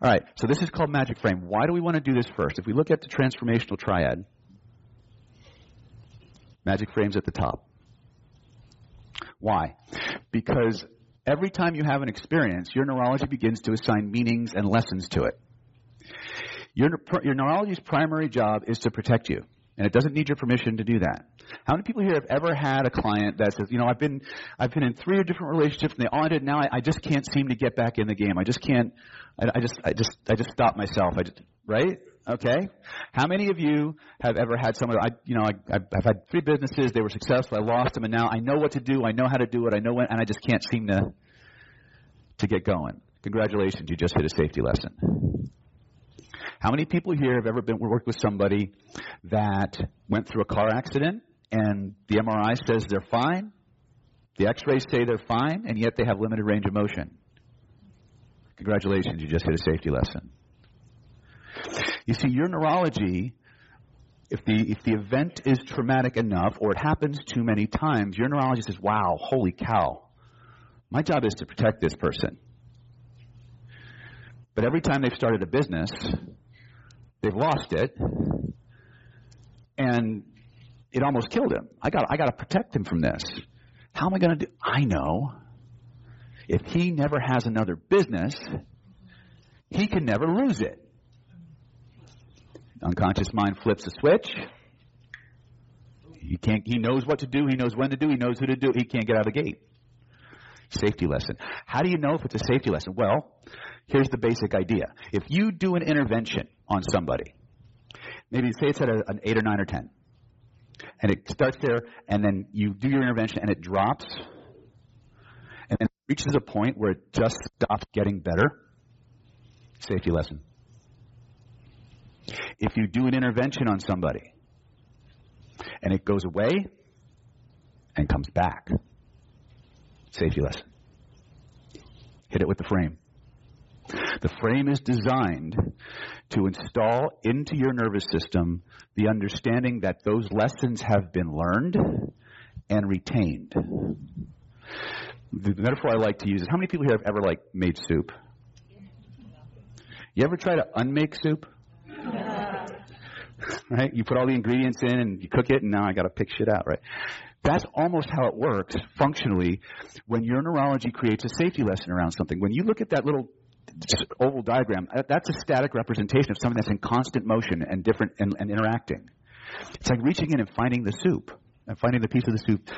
All right. So this is called Magic Frame. Why do we want to do this first? If we look at the transformational triad, Magic Frame's at the top. Why? Because every time you have an experience, your neurology begins to assign meanings and lessons to it. Your, your neurology's primary job is to protect you, and it doesn't need your permission to do that. How many people here have ever had a client that says, you know, I've been, I've been in three different relationships and they all ended, now I, I just can't seem to get back in the game. I just can't, I, I just, I just, I just stop myself. I just, right? Okay? How many of you have ever had someone, I, you know, I, I've had three businesses, they were successful, I lost them, and now I know what to do, I know how to do it, I know when, and I just can't seem to, to get going. Congratulations, you just hit a safety lesson. How many people here have ever been worked with somebody that went through a car accident and the MRI says they're fine, the X-rays say they're fine, and yet they have limited range of motion? Congratulations, you just hit a safety lesson. You see, your neurology, if the, if the event is traumatic enough or it happens too many times, your neurologist says, wow, holy cow, my job is to protect this person. But every time they've started a business, they've lost it, and it almost killed him. I got, I got to protect him from this. How am I going to do? I know. If he never has another business, he can never lose it. Unconscious mind flips a switch. He can't. He knows what to do. He knows when to do. He knows who to do. He can't get out of the gate. Safety lesson. How do you know if it's a safety lesson? Well, here's the basic idea. If you do an intervention on somebody, maybe say it's at a, an eight or nine or ten, and it starts there, and then you do your intervention and it drops, and then it reaches a point where it just stops getting better, safety lesson. If you do an intervention on somebody and it goes away and comes back, safety lesson. Hit it with the frame. The frame is designed to install into your nervous system the understanding that those lessons have been learned and retained. The metaphor I like to use is how many people here have ever like made soup? You ever try to unmake soup? right? You put all the ingredients in and you cook it and now I gotta pick shit out, right? That's almost how it works functionally when your neurology creates a safety lesson around something. When you look at that little oval diagram, uh, that's a static representation of something that's in constant motion and different and, and interacting. It's like reaching in and finding the soup and finding the piece of the soup.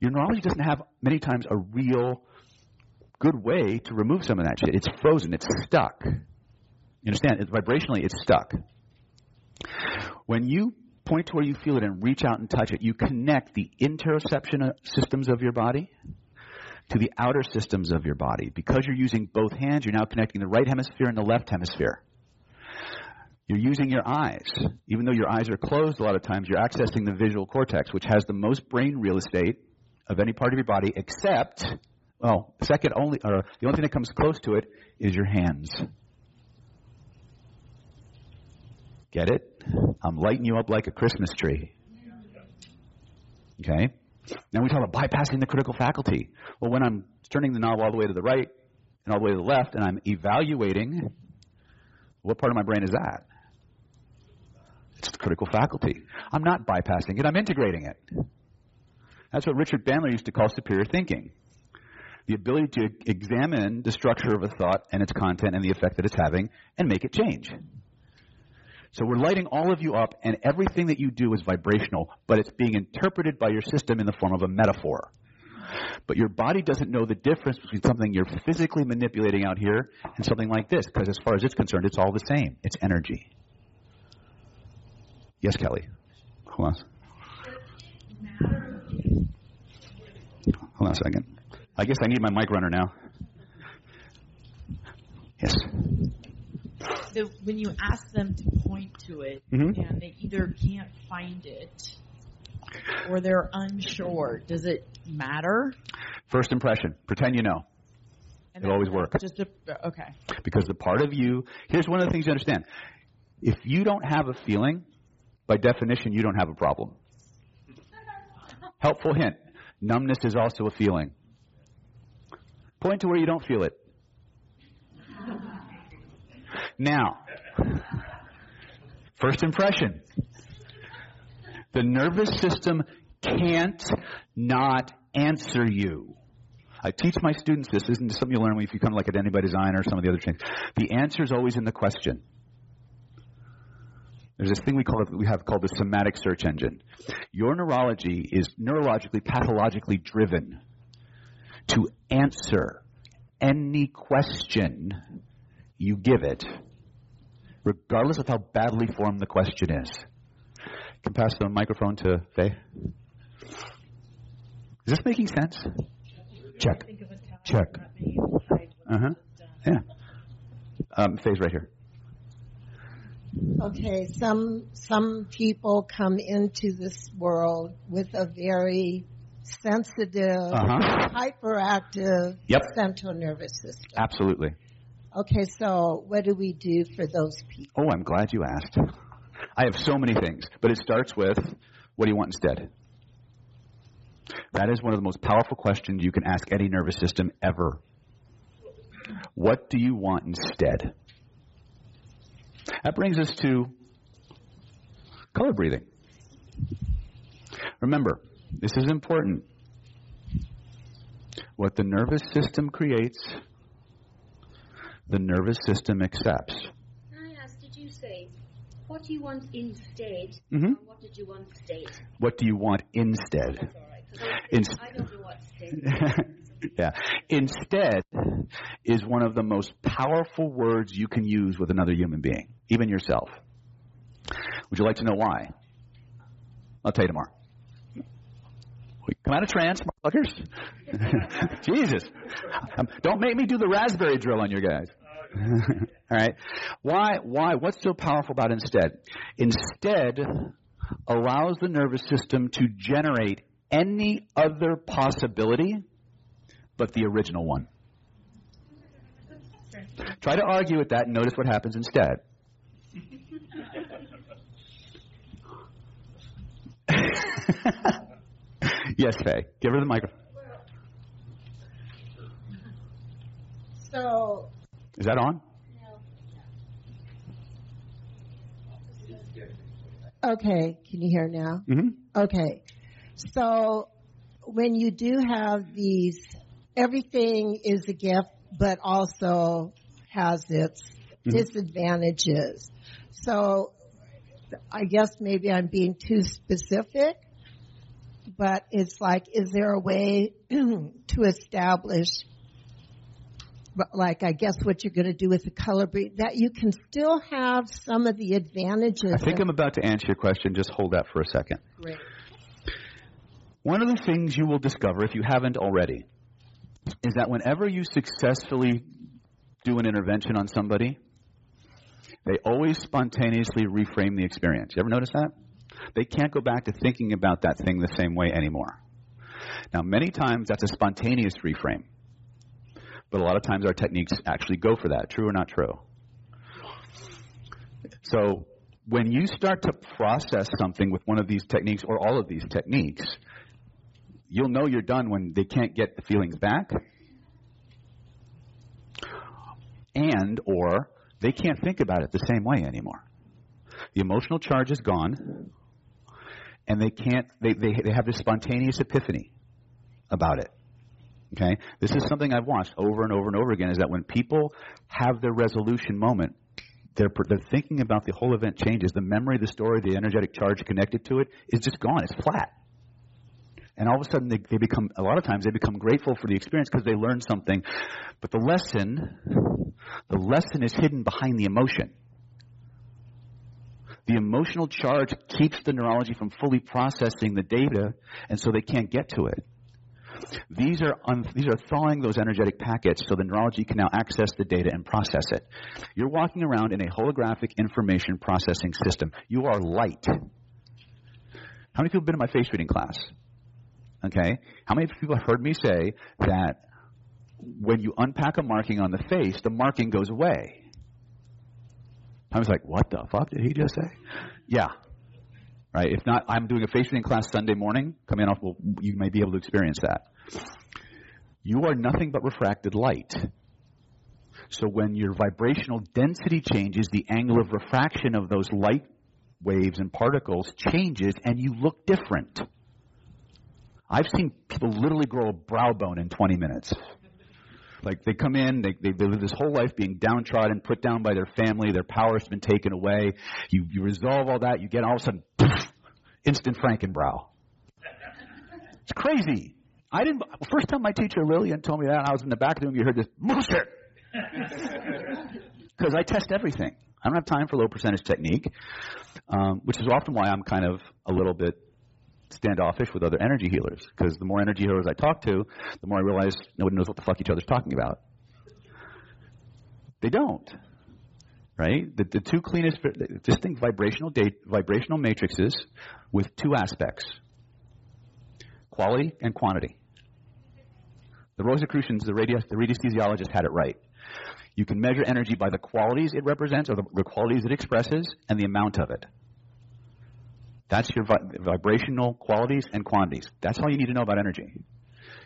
Your neurology doesn't have many times a real good way to remove some of that shit. It's frozen. It's stuck. You understand? It's vibrationally, it's stuck. When you point to where you feel it and reach out and touch it, you connect the interoception uh, systems of your body to the outer systems of your body. Because you're using both hands, you're now connecting the right hemisphere and the left hemisphere. You're using your eyes. Even though your eyes are closed a lot of times, you're accessing the visual cortex, which has the most brain real estate of any part of your body, except, well, second only, or the only thing that comes close to it is your hands. Get it? I'm lighting you up like a Christmas tree. Okay? Now we talk about bypassing the critical faculty. Well, when I'm turning the knob all the way to the right and all the way to the left, and I'm evaluating, what part of my brain is that? It's the critical faculty. I'm not bypassing it, I'm integrating it. That's what Richard Bandler used to call superior thinking. The ability to examine the structure of a thought and its content and the effect that it's having and make it change. So we're lighting all of you up, and everything that you do is vibrational, but it's being interpreted by your system in the form of a metaphor. But your body doesn't know the difference between something you're physically manipulating out here and something like this, because as far as it's concerned, it's all the same. It's energy. Yes, Kelly. Hold on. Hold on a second. I guess I need my mic runner now. Yes. So when you ask them to point to it Mhm. and they either can't find it or they're unsure, does it matter? First impression. Pretend you know. And It'll always that's work. Just a, okay. Because the part of you, here's one of the things you understand. If you don't have a feeling, by definition, you don't have a problem. Helpful hint. Numbness is also a feeling. Point to where you don't feel it. Now, first impression. The nervous system can't not answer you. I teach my students this. Isn't something you learn when you come like at anybody designer or some of the other things? The answer is always in the question. There's this thing we call we have called the somatic search engine. Your neurology is neurologically, pathologically driven to answer any question you give it, regardless of how badly formed the question is. You can pass the microphone to Faye. Is this making sense? Check. Check. Uh huh. Yeah. Um, Faye's right here. Okay, some some people come into this world with a very sensitive, Uh-huh. hyperactive Yep. central nervous system. Absolutely. Okay, so what do we do for those people? Oh, I'm glad you asked. I have so many things, but it starts with what do you want instead? That is one of the most powerful questions you can ask any nervous system ever. What do you want instead? That brings us to color breathing. Remember, this is important. What the nervous system creates, the nervous system accepts. Can I ask, did you say what do you want instead? Mhm. Or what did you want instead? What do you want instead? That's all right. I, I don't know what state. yeah. Instead is one of the most powerful words you can use with another human being, even yourself. Would you like to know why? I'll tell you tomorrow. We come out of trance, motherfuckers. Jesus. Um, don't make me do the raspberry drill on you guys. All right. Why, why, what's so powerful about instead? Instead allows the nervous system to generate any other possibility but the original one. Try to argue with that and notice what happens instead. yes, Faye. Give her the microphone. So, Is that on? okay, can you hear now? Mm-hmm. Okay. So when you do have these, everything is a gift, but also has its disadvantages. So I guess maybe I'm being too specific, but it's like, is there a way to establish like I guess what you're going to do with the color breed, that you can still have some of the advantages. I think I'm about to answer your question. Just hold that for a second. Great. One of the things you will discover, if you haven't already, is that whenever you successfully do an intervention on somebody, they always spontaneously reframe the experience. You ever notice that? They can't go back to thinking about that thing the same way anymore. Now, many times that's a spontaneous reframe, but a lot of times our techniques actually go for that. True or not true? So, when you start to process something with one of these techniques or all of these techniques, you'll know you're done when they can't get the feelings back and or they can't think about it the same way anymore the emotional charge is gone and they can't they, they, they have this spontaneous epiphany about it okay? This is something i've watched over and over and over again is that when people have their resolution moment they're, they're thinking about the whole event changes. The memory the story the energetic charge connected to it is just gone. It's flat. And all of a sudden they, they become a lot of times they become grateful for the experience because they learned something. But the lesson the lesson is hidden behind the emotion. The emotional charge keeps the neurology from fully processing the data and so they can't get to it these are un, these are thawing those energetic packets so the neurology can now access the data and process it you're walking around in a holographic information processing system you are light how many people have been in my face reading class Okay? How many people have heard me say that when you unpack a marking on the face, the marking goes away? I was like, what the fuck did he just say? Yeah. Right? If not, I'm doing a face reading class Sunday morning. Come in off, well, you may be able to experience that. You are nothing but refracted light. So when your vibrational density changes, the angle of refraction of those light waves and particles changes and you look different. I've seen people literally grow a brow bone in 20 minutes. Like they come in, they, they, they live this whole life being downtrodden, put down by their family, their power's been taken away. You, you resolve all that, you get all of a sudden, poof, instant Frankenbrow. It's crazy. I didn't, first time my teacher Lillian told me that, I was in the back of the room, you heard this, bullshit! Because I test everything. I don't have time for low percentage technique, um, which is often why I'm kind of a little bit standoffish with other energy healers because the more energy healers I talk to, the more I realize nobody knows what the fuck each other's talking about. They don't, right? The, the two cleanest, just think vibrational vibrational matrices with two aspects: quality and quantity. The Rosicrucians, the, radi- the radiesthesiologist, had it right. You can measure energy by the qualities it represents or the, the qualities it expresses and the amount of it. That's your vi- vibrational qualities and quantities. That's all you need to know about energy.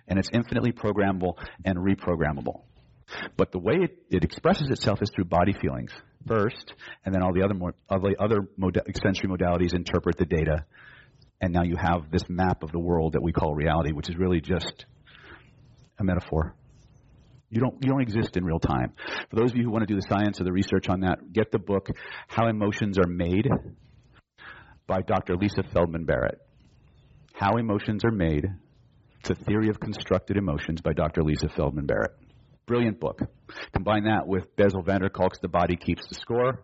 And it's infinitely programmable and reprogrammable. But the way it, it expresses itself is through body feelings first, and then all the other more, other moda- sensory modalities interpret the data, and now you have this map of the world that we call reality, which is really just a metaphor. You don't, you don't exist in real time. For those of you who want to do the science or the research on that, get the book, How Emotions Are Made by Dr. Lisa Feldman Barrett. How Emotions Are Made. It's a Theory of Constructed Emotions by Dr. Lisa Feldman Barrett. Brilliant book. Combine that with Bessel van der Kolk's The Body Keeps the Score.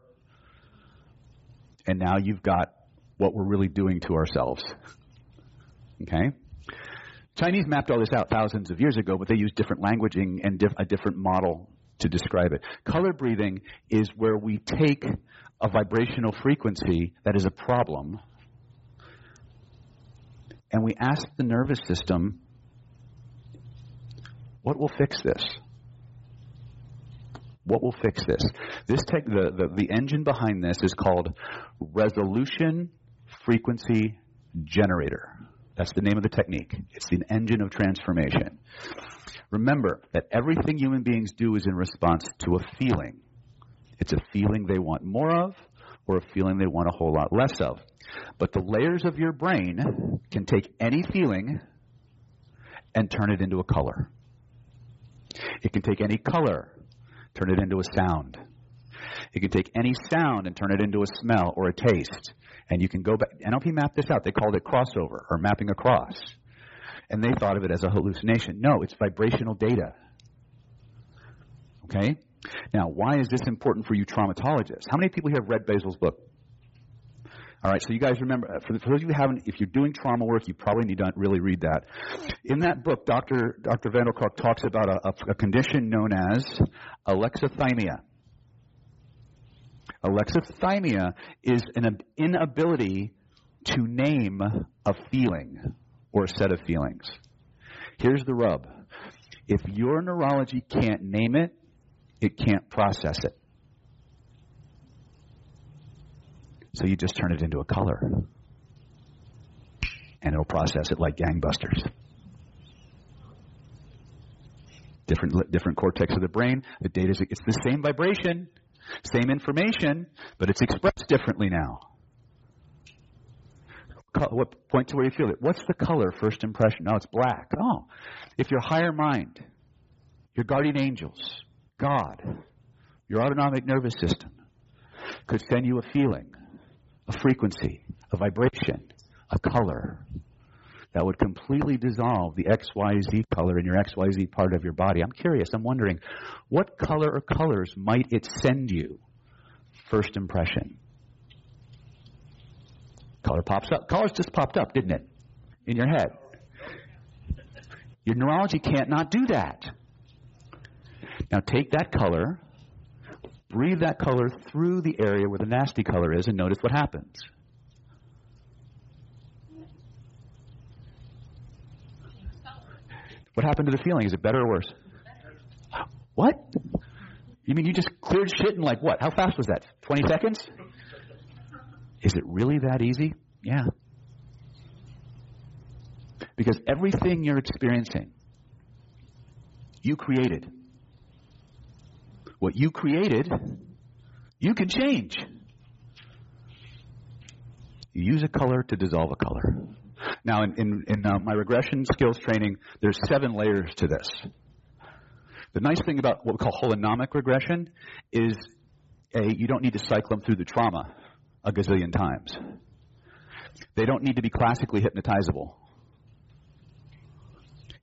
And now you've got what we're really doing to ourselves. Okay? Chinese mapped all this out thousands of years ago, but they used different languaging and diff- a different model to describe it. Color breathing is where we take a vibrational frequency that is a problem and we ask the nervous system, what will fix this? What will fix this? This tech, the, the, the engine behind this is called resolution frequency generator. That's the name of the technique. It's an engine of transformation. Remember that everything human beings do is in response to a feeling. It's a feeling they want more of or a feeling they want a whole lot less of. But the layers of your brain can take any feeling and turn it into a color. It can take any color, turn it into a sound. It can take any sound and turn it into a smell or a taste. And you can go back. NLP mapped this out. They called it crossover or mapping across. And they thought of it as a hallucination. No, it's vibrational data. Okay? Now, why is this important for you traumatologists? How many people here have read Bessel's book? All right, so you guys remember, uh, for, those of you who haven't, if you're doing trauma work, you probably need to really read that. In that book, Dr. Dr. Van talks about a, a, a condition known as alexithymia. Alexithymia is an inability to name a feeling or a set of feelings. Here's the rub. If your neurology can't name it, it can't process it. So you just turn it into a color. And it'll process it like gangbusters. Different, different cortex of the brain. The data is, it's the same vibration, same information, but it's expressed differently now. What point to where you feel it? What's the color first impression? No, it's black. Oh, if your higher mind, your guardian angels, God, your autonomic nervous system, could send you a feeling, a frequency, a vibration, a color that would completely dissolve the XYZ color in your XYZ part of your body. I'm curious, I'm wondering, what color or colors might it send you? First impression. Color pops up. Colors just popped up, didn't it? In your head. Your neurology can't not do that. Now take that color, breathe that color through the area where the nasty color is, and notice what happens. What happened to the feeling? Is it better or worse? What? You mean you just cleared shit in like what? How fast was that? 20 seconds? Is it really that easy? Yeah. Because everything you're experiencing, you created. What you created, you can change. You use a color to dissolve a color. Now, in, in, in uh, my regression skills training, there's seven layers to this. The nice thing about what we call holonomic regression is a, you don't need to cycle them through the trauma a gazillion times. They don't need to be classically hypnotizable.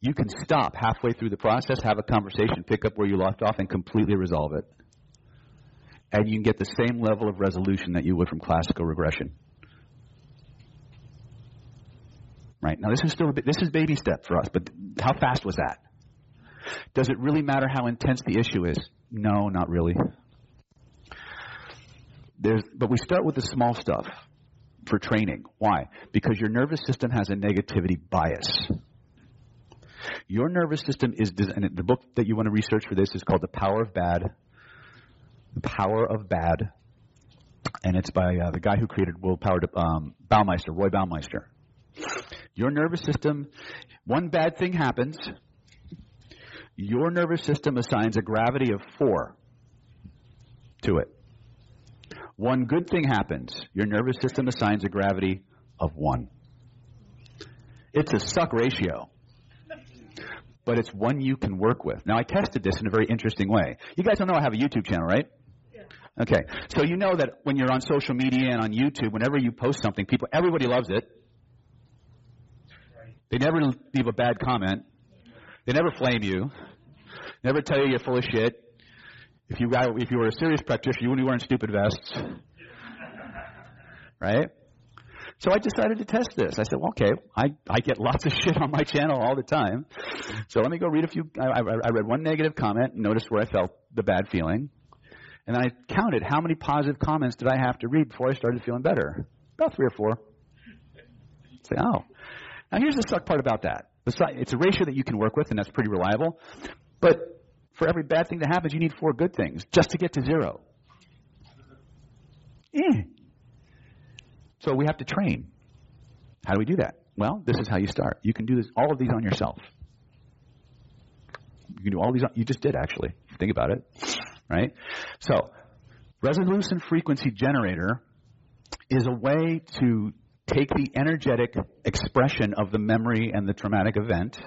You can stop halfway through the process, have a conversation, pick up where you left off, and completely resolve it. And you can get the same level of resolution that you would from classical regression. Right now, this is still a bit, this is baby step for us, but how fast was that? Does it really matter how intense the issue is? No, not really. There's, but we start with the small stuff for training. Why? Because your nervous system has a negativity bias. Your nervous system is, and the book that you want to research for this is called The Power of Bad. The Power of Bad. And it's by uh, the guy who created Willpower, um, Baumeister, Roy Baumeister. Your nervous system, one bad thing happens, your nervous system assigns a gravity of four to it. One good thing happens, your nervous system assigns a gravity of one. It's a suck ratio but it's one you can work with. Now, I tested this in a very interesting way. You guys don't know I have a YouTube channel, right? Yeah. Okay, so you know that when you're on social media and on YouTube, whenever you post something, people, everybody loves it. They never leave a bad comment. They never flame you. Never tell you you're full of shit. If you got, if you were a serious practitioner, you wouldn't be wearing stupid vests. Right? So I decided to test this. I said, well, okay, I, I get lots of shit on my channel all the time. So let me go read a few. I, I, I read one negative comment, and noticed where I felt the bad feeling. And I counted how many positive comments did I have to read before I started feeling better. About three or four. Say, oh. Now here's the suck part about that. It's a ratio that you can work with, and that's pretty reliable. But for every bad thing that happens, you need four good things just to get to zero. Eh. So we have to train. How do we do that? Well, this is how you start. You can do this, all of these on yourself. You can do all these. On, you just did actually. Think about it, right? So, resolution frequency generator is a way to take the energetic expression of the memory and the traumatic event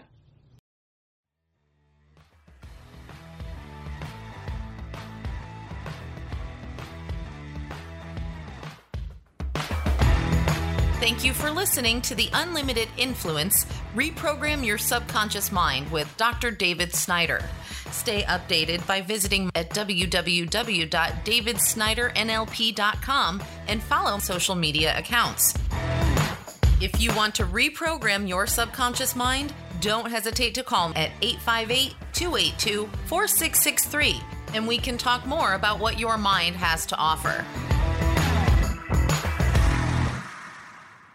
Thank you for listening to the Unlimited Influence Reprogram Your Subconscious Mind with Dr. David Snyder. Stay updated by visiting at www.davidsnydernlp.com and follow social media accounts. If you want to reprogram your subconscious mind, don't hesitate to call at 858 282 4663 and we can talk more about what your mind has to offer.